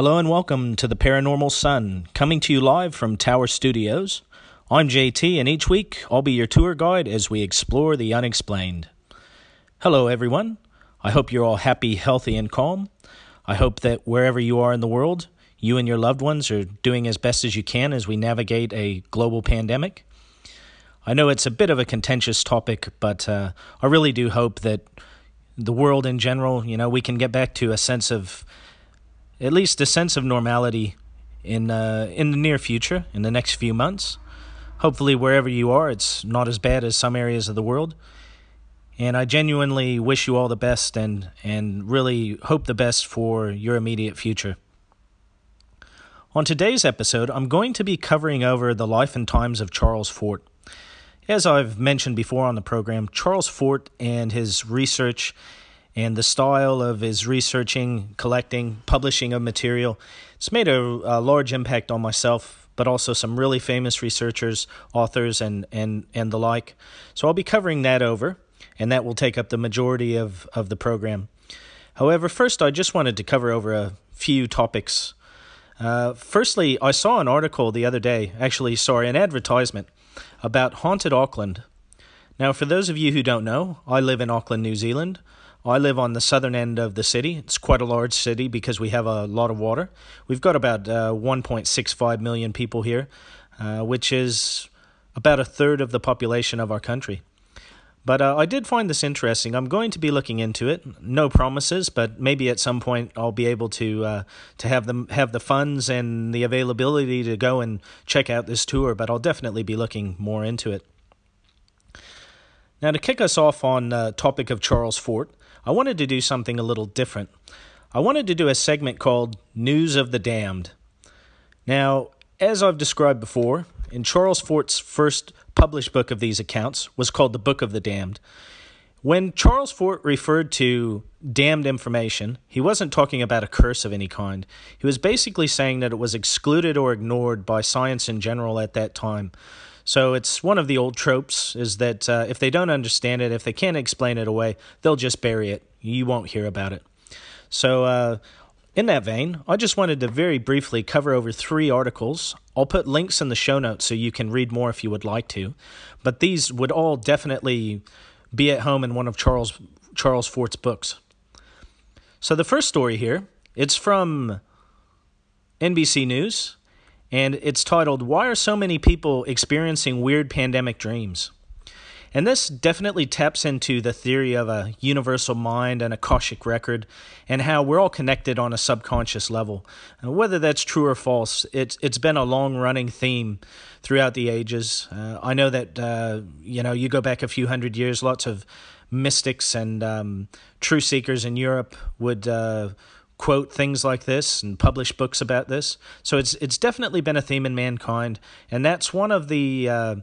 Hello and welcome to the Paranormal Sun, coming to you live from Tower Studios. I'm JT, and each week I'll be your tour guide as we explore the unexplained. Hello, everyone. I hope you're all happy, healthy, and calm. I hope that wherever you are in the world, you and your loved ones are doing as best as you can as we navigate a global pandemic. I know it's a bit of a contentious topic, but uh, I really do hope that the world in general, you know, we can get back to a sense of at least a sense of normality in uh, in the near future, in the next few months. Hopefully, wherever you are, it's not as bad as some areas of the world. And I genuinely wish you all the best and, and really hope the best for your immediate future. On today's episode, I'm going to be covering over the life and times of Charles Fort. As I've mentioned before on the program, Charles Fort and his research and the style of his researching, collecting, publishing of material. It's made a, a, large impact on myself, but also some really famous researchers, authors, and, and, and the like. So I'll be covering that over, and that will take up the majority of, of the program. However, first, I just wanted to cover over a few topics. Uh, firstly, I saw an article the other day, actually, sorry, an advertisement about Haunted Auckland. Now, for those of you who don't know, I live in Auckland, New Zealand. I live on the southern end of the city. It's quite a large city because we have a lot of water. We've got about uh, 1.65 million people here, uh, which is about a third of the population of our country. But uh, I did find this interesting. I'm going to be looking into it. No promises, but maybe at some point I'll be able to uh, to have them have the funds and the availability to go and check out this tour. But I'll definitely be looking more into it. Now, to kick us off on the uh, topic of Charles Fort, I wanted to do something a little different. I wanted to do a segment called News of the Damned. Now, as I've described before, in Charles Fort's first published book of these accounts was called The Book of the Damned. When Charles Fort referred to damned information, he wasn't talking about a curse of any kind. He was basically saying that it was excluded or ignored by science in general at that time. So it's one of the old tropes is that uh, if they don't understand it, if they can't explain it away, they'll just bury it. You won't hear about it. So, uh, in that vein, I just wanted to very briefly cover over three articles. I'll put links in the show notes so you can read more if you would like to. But these would all definitely be at home in one of Charles Charles Fort's books. So the first story here, it's from NBC News and it's titled Why Are So Many People Experiencing Weird Pandemic Dreams? And this definitely taps into the theory of a universal mind and a Akashic record, and how we're all connected on a subconscious level. And whether that's true or false, it's it's been a long running theme throughout the ages. Uh, I know that uh, you know you go back a few hundred years, lots of mystics and um, true seekers in Europe would uh, quote things like this and publish books about this. So it's it's definitely been a theme in mankind, and that's one of the uh,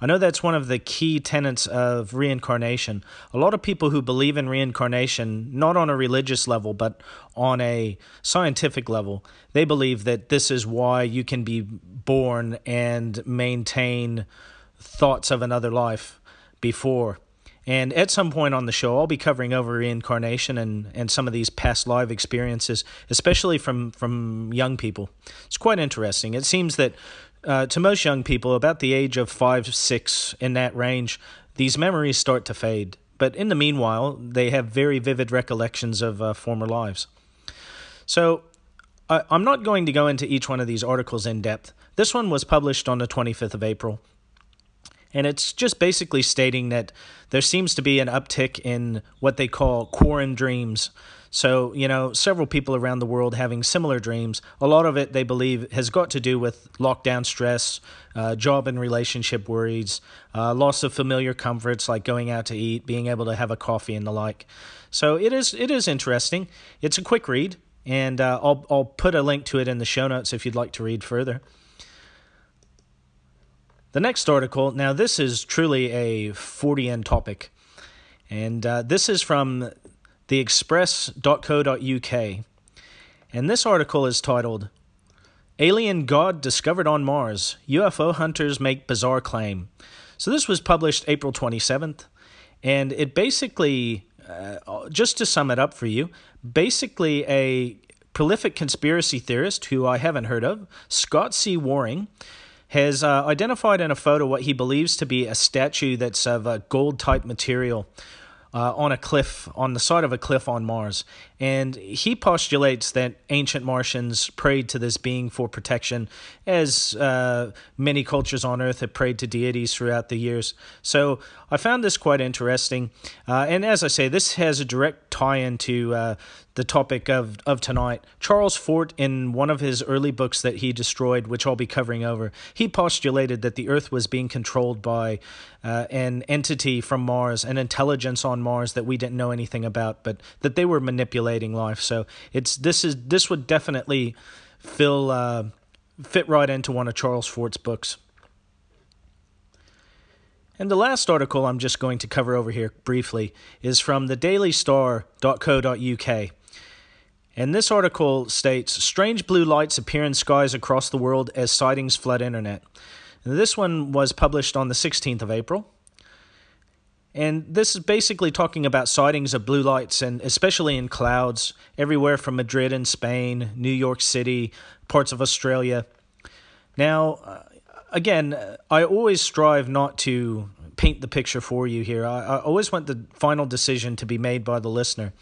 I know that's one of the key tenets of reincarnation. A lot of people who believe in reincarnation, not on a religious level but on a scientific level, they believe that this is why you can be born and maintain thoughts of another life before and at some point on the show, I'll be covering over reincarnation and, and some of these past live experiences, especially from, from young people. It's quite interesting. It seems that uh, to most young people, about the age of five, six, in that range, these memories start to fade. But in the meanwhile, they have very vivid recollections of uh, former lives. So uh, I'm not going to go into each one of these articles in depth. This one was published on the 25th of April. And it's just basically stating that there seems to be an uptick in what they call quaran dreams. So, you know, several people around the world having similar dreams. A lot of it, they believe, has got to do with lockdown stress, uh, job and relationship worries, uh, loss of familiar comforts like going out to eat, being able to have a coffee, and the like. So it is it is interesting. It's a quick read, and uh, I'll I'll put a link to it in the show notes if you'd like to read further. The next article, now this is truly a Fortean topic, and uh, this is from theexpress.co.uk. And this article is titled Alien God Discovered on Mars UFO Hunters Make Bizarre Claim. So this was published April 27th, and it basically, uh, just to sum it up for you, basically a prolific conspiracy theorist who I haven't heard of, Scott C. Waring, has uh, identified in a photo what he believes to be a statue that's of a gold type material uh, on a cliff, on the side of a cliff on Mars. And he postulates that ancient Martians prayed to this being for protection, as uh, many cultures on Earth have prayed to deities throughout the years. So I found this quite interesting. Uh, and as I say, this has a direct tie into uh, the topic of, of tonight. Charles Fort, in one of his early books that he destroyed, which I'll be covering over, he postulated that the Earth was being controlled by uh, an entity from Mars, an intelligence on Mars that we didn't know anything about, but that they were manipulating life. So it's this is this would definitely fill uh, fit right into one of Charles Fort's books. And the last article I'm just going to cover over here briefly is from the dailystar.co.uk. And this article states strange blue lights appear in skies across the world as sightings flood internet. And this one was published on the 16th of April. And this is basically talking about sightings of blue lights, and especially in clouds, everywhere from Madrid in Spain, New York City, parts of Australia. Now, uh, again, I always strive not to paint the picture for you here. I, I always want the final decision to be made by the listener.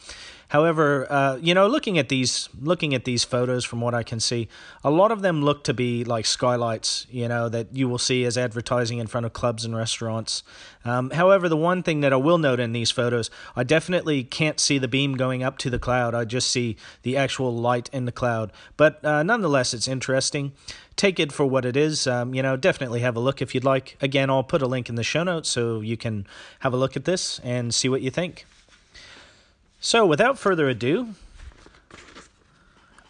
However, uh, you know, looking at these looking at these photos from what I can see, a lot of them look to be like skylights, you know, that you will see as advertising in front of clubs and restaurants. Um, however, the one thing that I will note in these photos, I definitely can't see the beam going up to the cloud. I just see the actual light in the cloud. But uh, nonetheless, it's interesting. Take it for what it is. Um, you know, definitely have a look if you'd like. Again, I'll put a link in the show notes so you can have a look at this and see what you think. So, without further ado,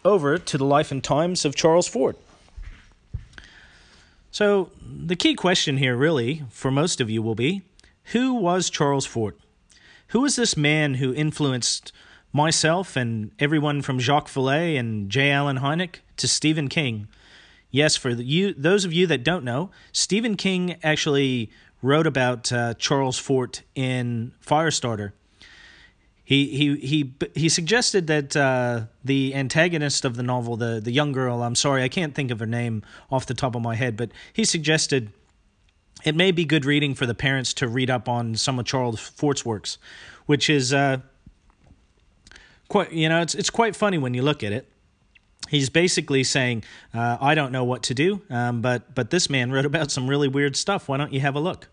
over to the life and times of Charles Fort. So, the key question here, really, for most of you will be who was Charles Fort? Who was this man who influenced myself and everyone from Jacques Vallée and J. Allen Hynek to Stephen King? Yes, for the, you, those of you that don't know, Stephen King actually wrote about uh, Charles Fort in Firestarter. He he he he suggested that uh, the antagonist of the novel, the the young girl, I'm sorry, I can't think of her name off the top of my head, but he suggested it may be good reading for the parents to read up on some of Charles Fort's works, which is uh, quite you know it's it's quite funny when you look at it. He's basically saying, uh, "I don't know what to do, um, but but this man wrote about some really weird stuff. Why don't you have a look?"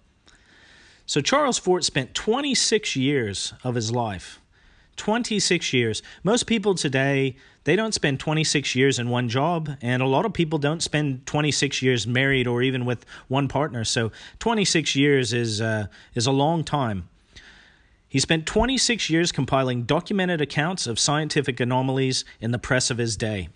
So Charles Fort spent 26 years of his life 26 years. Most people today, they don't spend 26 years in one job, and a lot of people don't spend 26 years married or even with one partner. So 26 years is uh, is a long time. He spent 26 years compiling documented accounts of scientific anomalies in the press of his day.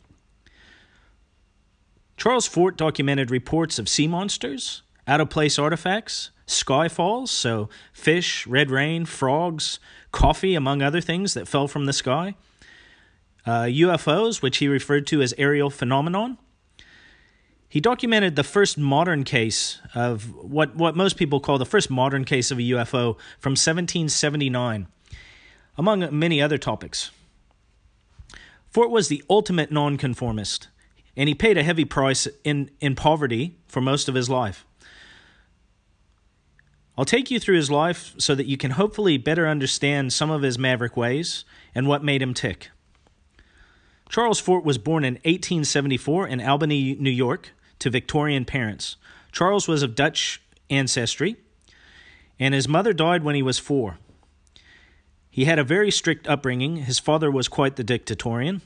Charles Fort documented reports of sea monsters, out of place artifacts, skyfalls, so fish, red rain, frogs, coffee, among other things that fell from the sky, uh, UFOs, which he referred to as aerial phenomenon. He documented the first modern case of what, what most people call the first modern case of a UFO from 1779, among many other topics. Fort was the ultimate nonconformist, and he paid a heavy price in, in poverty for most of his life. I'll take you through his life so that you can hopefully better understand some of his maverick ways and what made him tick. Charles Fort was born in 1874 in Albany, New York, to Victorian parents. Charles was of Dutch ancestry, and his mother died when he was four. He had a very strict upbringing. His father was quite the dictatorian.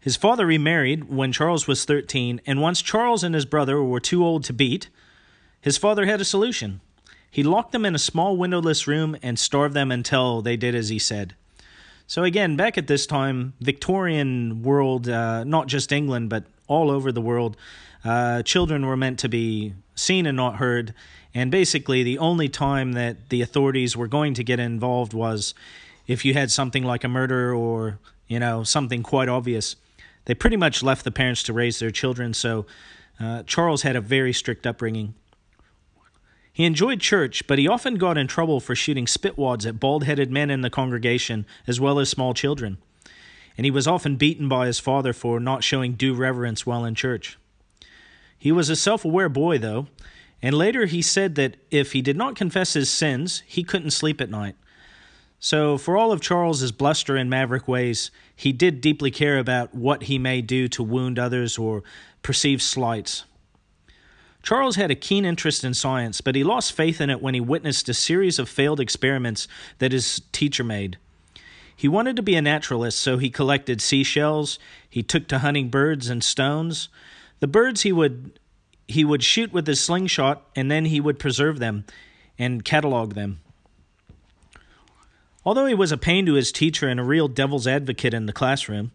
His father remarried when Charles was 13, and once Charles and his brother were too old to beat, his father had a solution. He locked them in a small windowless room and starved them until they did as he said. So, again, back at this time, Victorian world, uh, not just England, but all over the world, uh, children were meant to be seen and not heard. And basically, the only time that the authorities were going to get involved was if you had something like a murder or, you know, something quite obvious. They pretty much left the parents to raise their children. So, uh, Charles had a very strict upbringing. He enjoyed church, but he often got in trouble for shooting spitwads at bald headed men in the congregation as well as small children. and he was often beaten by his father for not showing due reverence while in church. He was a self aware boy, though, and later he said that if he did not confess his sins, he couldn't sleep at night. So, for all of Charles's bluster and maverick ways, he did deeply care about what he may do to wound others or perceive slights. Charles had a keen interest in science, but he lost faith in it when he witnessed a series of failed experiments that his teacher made. He wanted to be a naturalist, so he collected seashells, he took to hunting birds and stones. The birds he would he would shoot with his slingshot and then he would preserve them and catalog them. Although he was a pain to his teacher and a real devil's advocate in the classroom,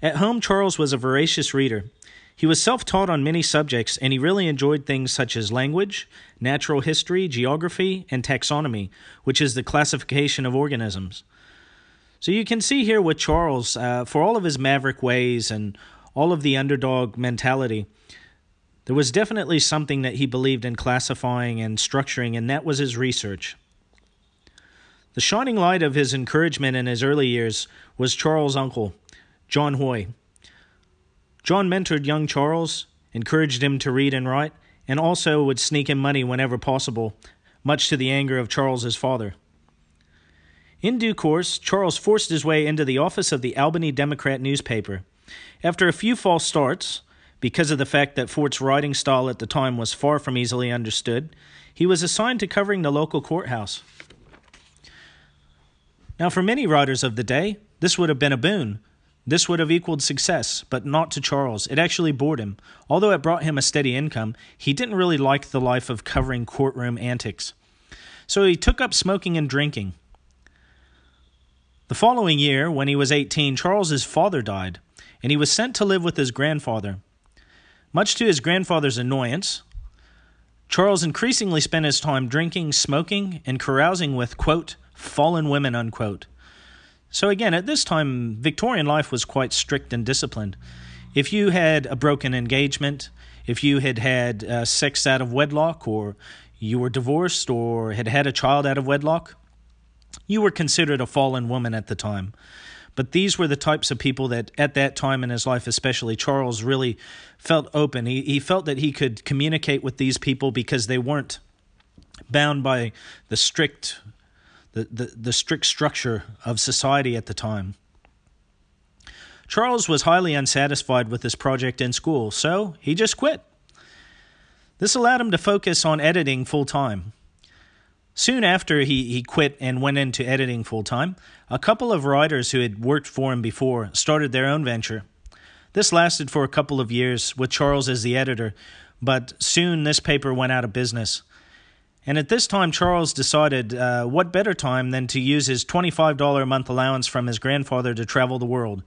at home Charles was a voracious reader. He was self taught on many subjects, and he really enjoyed things such as language, natural history, geography, and taxonomy, which is the classification of organisms. So you can see here with Charles, uh, for all of his maverick ways and all of the underdog mentality, there was definitely something that he believed in classifying and structuring, and that was his research. The shining light of his encouragement in his early years was Charles' uncle, John Hoy. John mentored young Charles, encouraged him to read and write, and also would sneak him money whenever possible, much to the anger of Charles's father. In due course, Charles forced his way into the office of the Albany Democrat newspaper. After a few false starts, because of the fact that Fort's writing style at the time was far from easily understood, he was assigned to covering the local courthouse. Now, for many writers of the day, this would have been a boon, this would have equaled success, but not to Charles. It actually bored him. Although it brought him a steady income, he didn't really like the life of covering courtroom antics. So he took up smoking and drinking. The following year, when he was 18, Charles's father died, and he was sent to live with his grandfather. Much to his grandfather's annoyance, Charles increasingly spent his time drinking, smoking, and carousing with, quote, fallen women, unquote. So, again, at this time, Victorian life was quite strict and disciplined. If you had a broken engagement, if you had had uh, sex out of wedlock, or you were divorced, or had had a child out of wedlock, you were considered a fallen woman at the time. But these were the types of people that, at that time in his life, especially Charles, really felt open. He, he felt that he could communicate with these people because they weren't bound by the strict the, the, the strict structure of society at the time. Charles was highly unsatisfied with this project in school, so he just quit. This allowed him to focus on editing full time. Soon after he, he quit and went into editing full time, a couple of writers who had worked for him before started their own venture. This lasted for a couple of years with Charles as the editor, but soon this paper went out of business. And at this time, Charles decided uh, what better time than to use his $25 a month allowance from his grandfather to travel the world.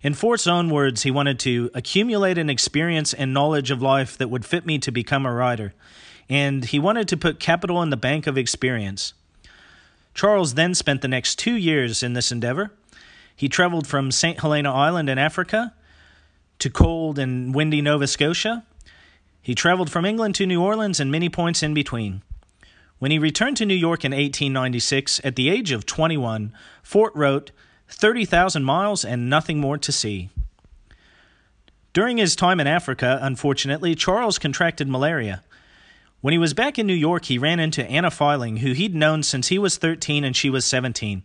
In Fort's own words, he wanted to accumulate an experience and knowledge of life that would fit me to become a writer, and he wanted to put capital in the bank of experience. Charles then spent the next two years in this endeavor. He traveled from St. Helena Island in Africa to cold and windy Nova Scotia he traveled from England to New Orleans and many points in between. When he returned to New York in 1896, at the age of 21, Fort wrote, 30,000 miles and nothing more to see. During his time in Africa, unfortunately, Charles contracted malaria. When he was back in New York, he ran into Anna Filan, who he'd known since he was 13 and she was 17.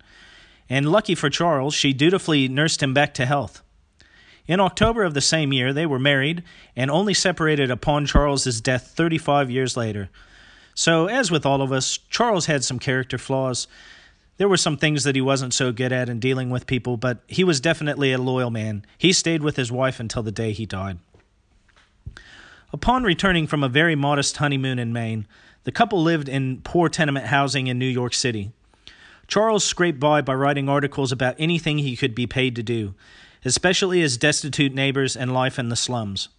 And lucky for Charles, she dutifully nursed him back to health. In October of the same year, they were married and only separated upon Charles's death 35 years later. So, as with all of us, Charles had some character flaws. There were some things that he wasn't so good at in dealing with people, but he was definitely a loyal man. He stayed with his wife until the day he died. Upon returning from a very modest honeymoon in Maine, the couple lived in poor tenement housing in New York City. Charles scraped by by writing articles about anything he could be paid to do, especially his destitute neighbors and life in the slums.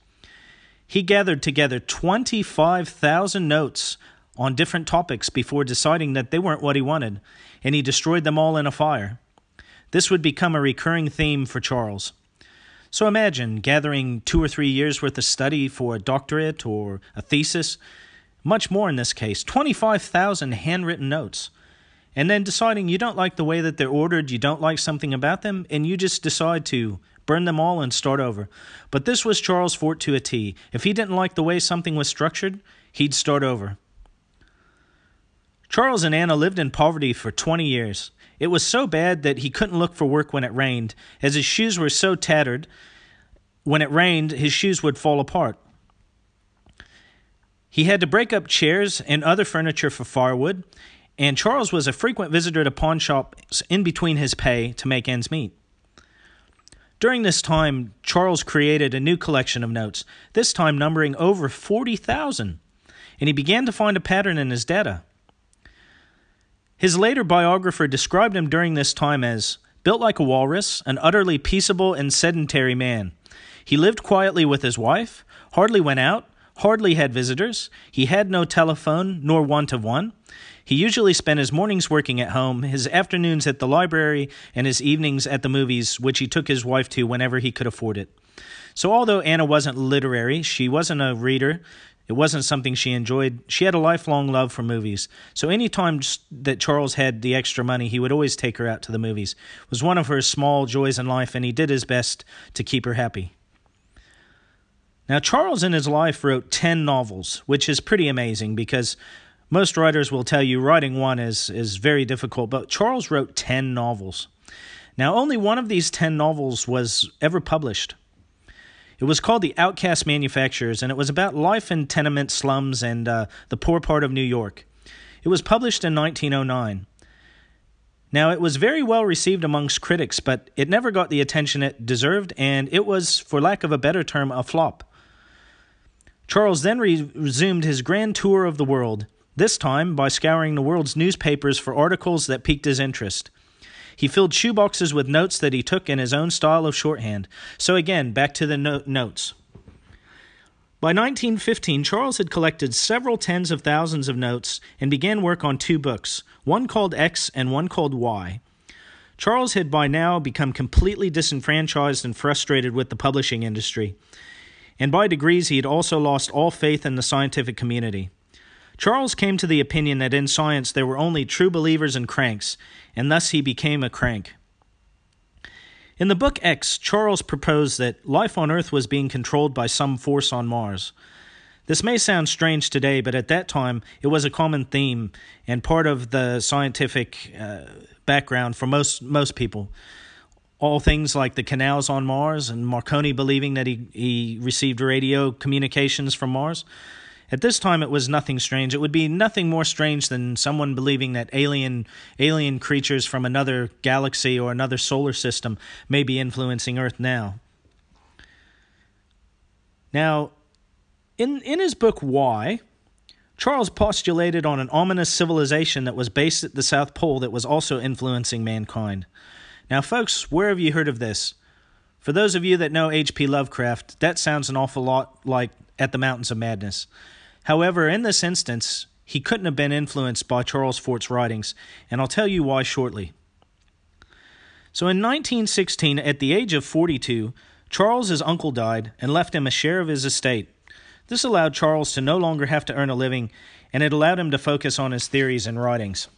He gathered together 25,000 notes on different topics before deciding that they weren't what he wanted, and he destroyed them all in a fire. This would become a recurring theme for Charles. So imagine gathering two or three years' worth of study for a doctorate or a thesis, much more in this case 25,000 handwritten notes. And then deciding you don't like the way that they're ordered, you don't like something about them, and you just decide to burn them all and start over. But this was Charles Fort to a T. If he didn't like the way something was structured, he'd start over. Charles and Anna lived in poverty for 20 years. It was so bad that he couldn't look for work when it rained, as his shoes were so tattered. When it rained, his shoes would fall apart. He had to break up chairs and other furniture for firewood, and Charles was a frequent visitor to pawn shops in between his pay to make ends meet. During this time, Charles created a new collection of notes, this time numbering over 40,000, and he began to find a pattern in his data. His later biographer described him during this time as built like a walrus, an utterly peaceable and sedentary man. He lived quietly with his wife, hardly went out, hardly had visitors. He had no telephone, nor want of one. He usually spent his mornings working at home, his afternoons at the library, and his evenings at the movies, which he took his wife to whenever he could afford it. So, although Anna wasn't literary, she wasn't a reader, it wasn't something she enjoyed. She had a lifelong love for movies. So any time that Charles had the extra money, he would always take her out to the movies. It was one of her small joys in life, and he did his best to keep her happy. Now, Charles in his life wrote 10 novels, which is pretty amazing because most writers will tell you writing one is, is very difficult, but Charles wrote 10 novels. Now, only one of these 10 novels was ever published. It was called The Outcast Manufacturers, and it was about life in tenement slums and uh, the poor part of New York. It was published in 1909. Now, it was very well received amongst critics, but it never got the attention it deserved, and it was, for lack of a better term, a flop. Charles then re- resumed his grand tour of the world, this time by scouring the world's newspapers for articles that piqued his interest. He filled shoeboxes with notes that he took in his own style of shorthand. So again, back to the no- notes. By 1915, Charles had collected several tens of thousands of notes and began work on two books, one called X and one called Y. Charles had by now become completely disenfranchised and frustrated with the publishing industry and by degrees he had also lost all faith in the scientific community. Charles came to the opinion that in science there were only true believers and cranks, and thus he became a crank. In the book X, Charles proposed that life on Earth was being controlled by some force on Mars. This may sound strange today, but at that time it was a common theme and part of the scientific uh, background for most most people all things like the canals on Mars and Marconi believing that he, he received radio communications from Mars. At this time, it was nothing strange. It would be nothing more strange than someone believing that alien alien creatures from another galaxy or another solar system may be influencing Earth now. Now, in in his book Y, Charles postulated on an ominous civilization that was based at the South Pole that was also influencing mankind. Now, folks, where have you heard of this? For those of you that know H.P. Lovecraft, that sounds an awful lot like At the Mountains of Madness. However, in this instance, he couldn't have been influenced by Charles Fort's writings, and I'll tell you why shortly. So, in 1916, at the age of 42, Charles's uncle died and left him a share of his estate. This allowed Charles to no longer have to earn a living, and it allowed him to focus on his theories and writings.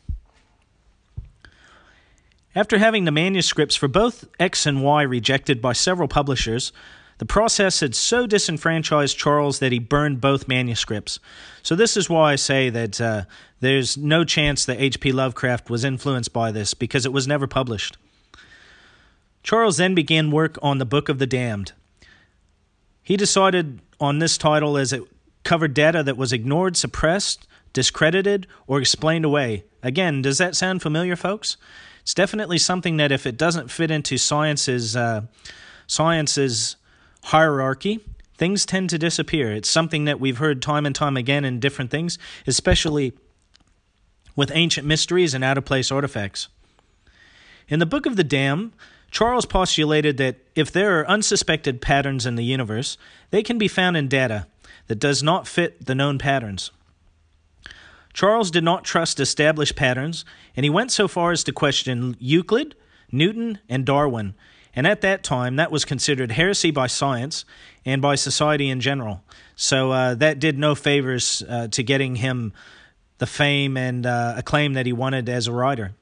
After having the manuscripts for both X and Y rejected by several publishers, the process had so disenfranchised Charles that he burned both manuscripts. So, this is why I say that uh, there's no chance that H.P. Lovecraft was influenced by this because it was never published. Charles then began work on the Book of the Damned. He decided on this title as it covered data that was ignored, suppressed, discredited, or explained away. Again, does that sound familiar, folks? It's definitely something that if it doesn't fit into science's uh, science's hierarchy, things tend to disappear. It's something that we've heard time and time again in different things, especially with ancient mysteries and out of place artifacts. In the Book of the Damned, Charles postulated that if there are unsuspected patterns in the universe, they can be found in data that does not fit the known patterns. Charles did not trust established patterns, and he went so far as to question Euclid, Newton, and Darwin. And at that time, that was considered heresy by science and by society in general. So uh, that did no favors uh, to getting him the fame and uh, acclaim that he wanted as a writer.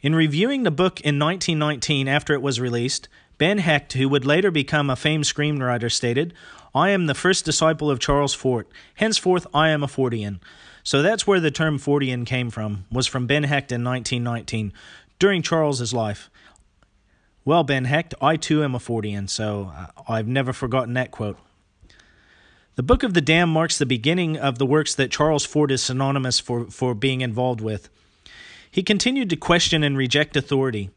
In reviewing the book in 1919 after it was released, Ben Hecht, who would later become a famed screenwriter, stated, I am the first disciple of Charles Fort. Henceforth, I am a Fortean. So that's where the term Fortean came from, was from Ben Hecht in 1919, during Charles's life. Well, Ben Hecht, I too am a Fortean, so uh, I've never forgotten that quote. The Book of the Damned marks the beginning of the works that Charles Fort is synonymous for, for being involved with. He continued to question and reject authority.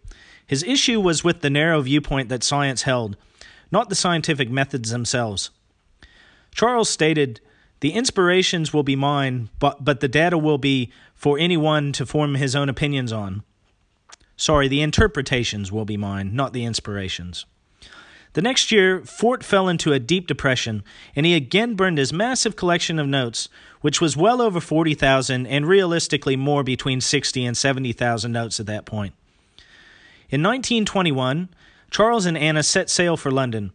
His issue was with the narrow viewpoint that science held, not the scientific methods themselves. Charles stated, The inspirations will be mine, but, but the data will be for anyone to form his own opinions on. Sorry, the interpretations will be mine, not the inspirations. The next year, Fort fell into a deep depression, and he again burned his massive collection of notes, which was well over 40,000 and realistically more between 60 and 70,000 notes at that point. In 1921, Charles and Anna set sail for London,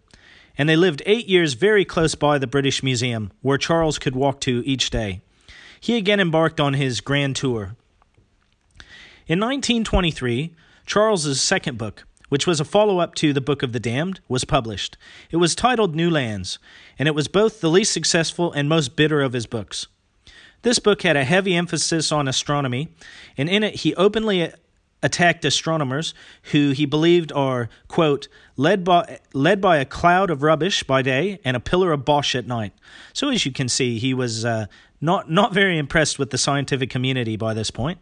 and they lived eight years very close by the British Museum, where Charles could walk to each day. He again embarked on his grand tour. In 1923, Charles's second book, which was a follow up to The Book of the Damned, was published. It was titled New Lands, and it was both the least successful and most bitter of his books. This book had a heavy emphasis on astronomy, and in it he openly attacked astronomers who he believed are, quote, led by, led by a cloud of rubbish by day and a pillar of bosh at night. So, as you can see, he was uh, not, not very impressed with the scientific community by this point.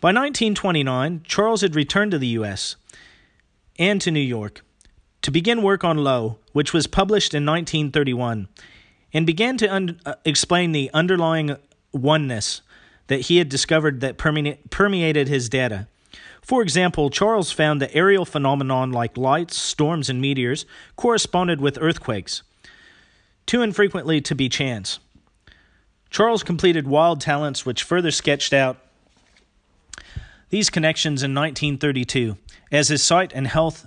By 1929, Charles had returned to the U.S. and to New York to begin work on Lo, which was published in 1931, and began to un- uh, explain the underlying oneness that he had discovered that permeated his data. For example, Charles found that aerial phenomenon like lights, storms, and meteors corresponded with earthquakes, too infrequently to be chance. Charles completed Wild Talents, which further sketched out these connections in 1932 as his sight and health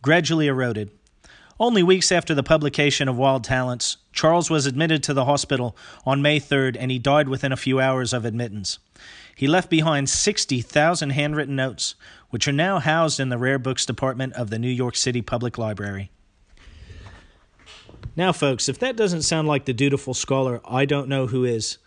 gradually eroded. Only weeks after the publication of Wild Talents, Charles was admitted to the hospital on May 3rd and he died within a few hours of admittance. He left behind 60,000 handwritten notes, which are now housed in the Rare Books Department of the New York City Public Library. Now, folks, if that doesn't sound like the dutiful scholar, I don't know who is.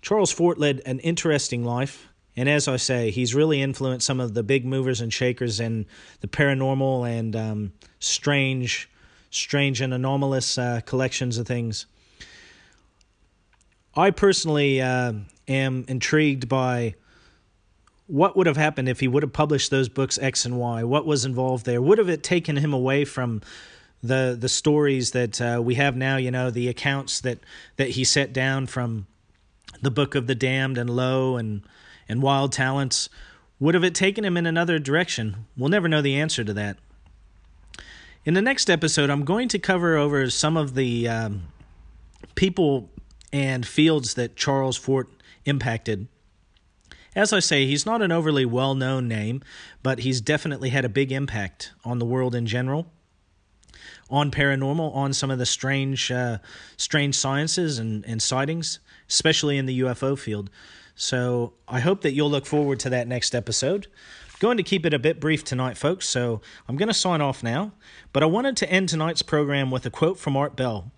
Charles Fort led an interesting life, and as I say, he's really influenced some of the big movers and shakers in the paranormal and um, strange strange and anomalous uh, collections of things. I personally uh, am intrigued by what would have happened if he would have published those books X and Y. What was involved there? Would have it taken him away from the the stories that uh, we have now? You know, the accounts that that he set down from the Book of the Damned and Lo and and Wild Talents. Would have it taken him in another direction? We'll never know the answer to that. In the next episode, I'm going to cover over some of the um, people and fields that Charles Fort impacted. As I say, he's not an overly well known name, but he's definitely had a big impact on the world in general, on paranormal, on some of the strange, uh, strange sciences and, and sightings, especially in the UFO field. So I hope that you'll look forward to that next episode. Going to keep it a bit brief tonight, folks, so I'm going to sign off now. But I wanted to end tonight's program with a quote from Art Bell.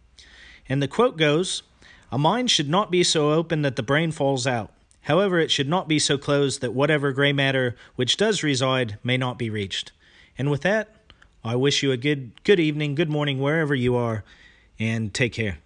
And the quote goes A mind should not be so open that the brain falls out. However, it should not be so closed that whatever gray matter which does reside may not be reached. And with that, I wish you a good good evening, good morning wherever you are, and take care.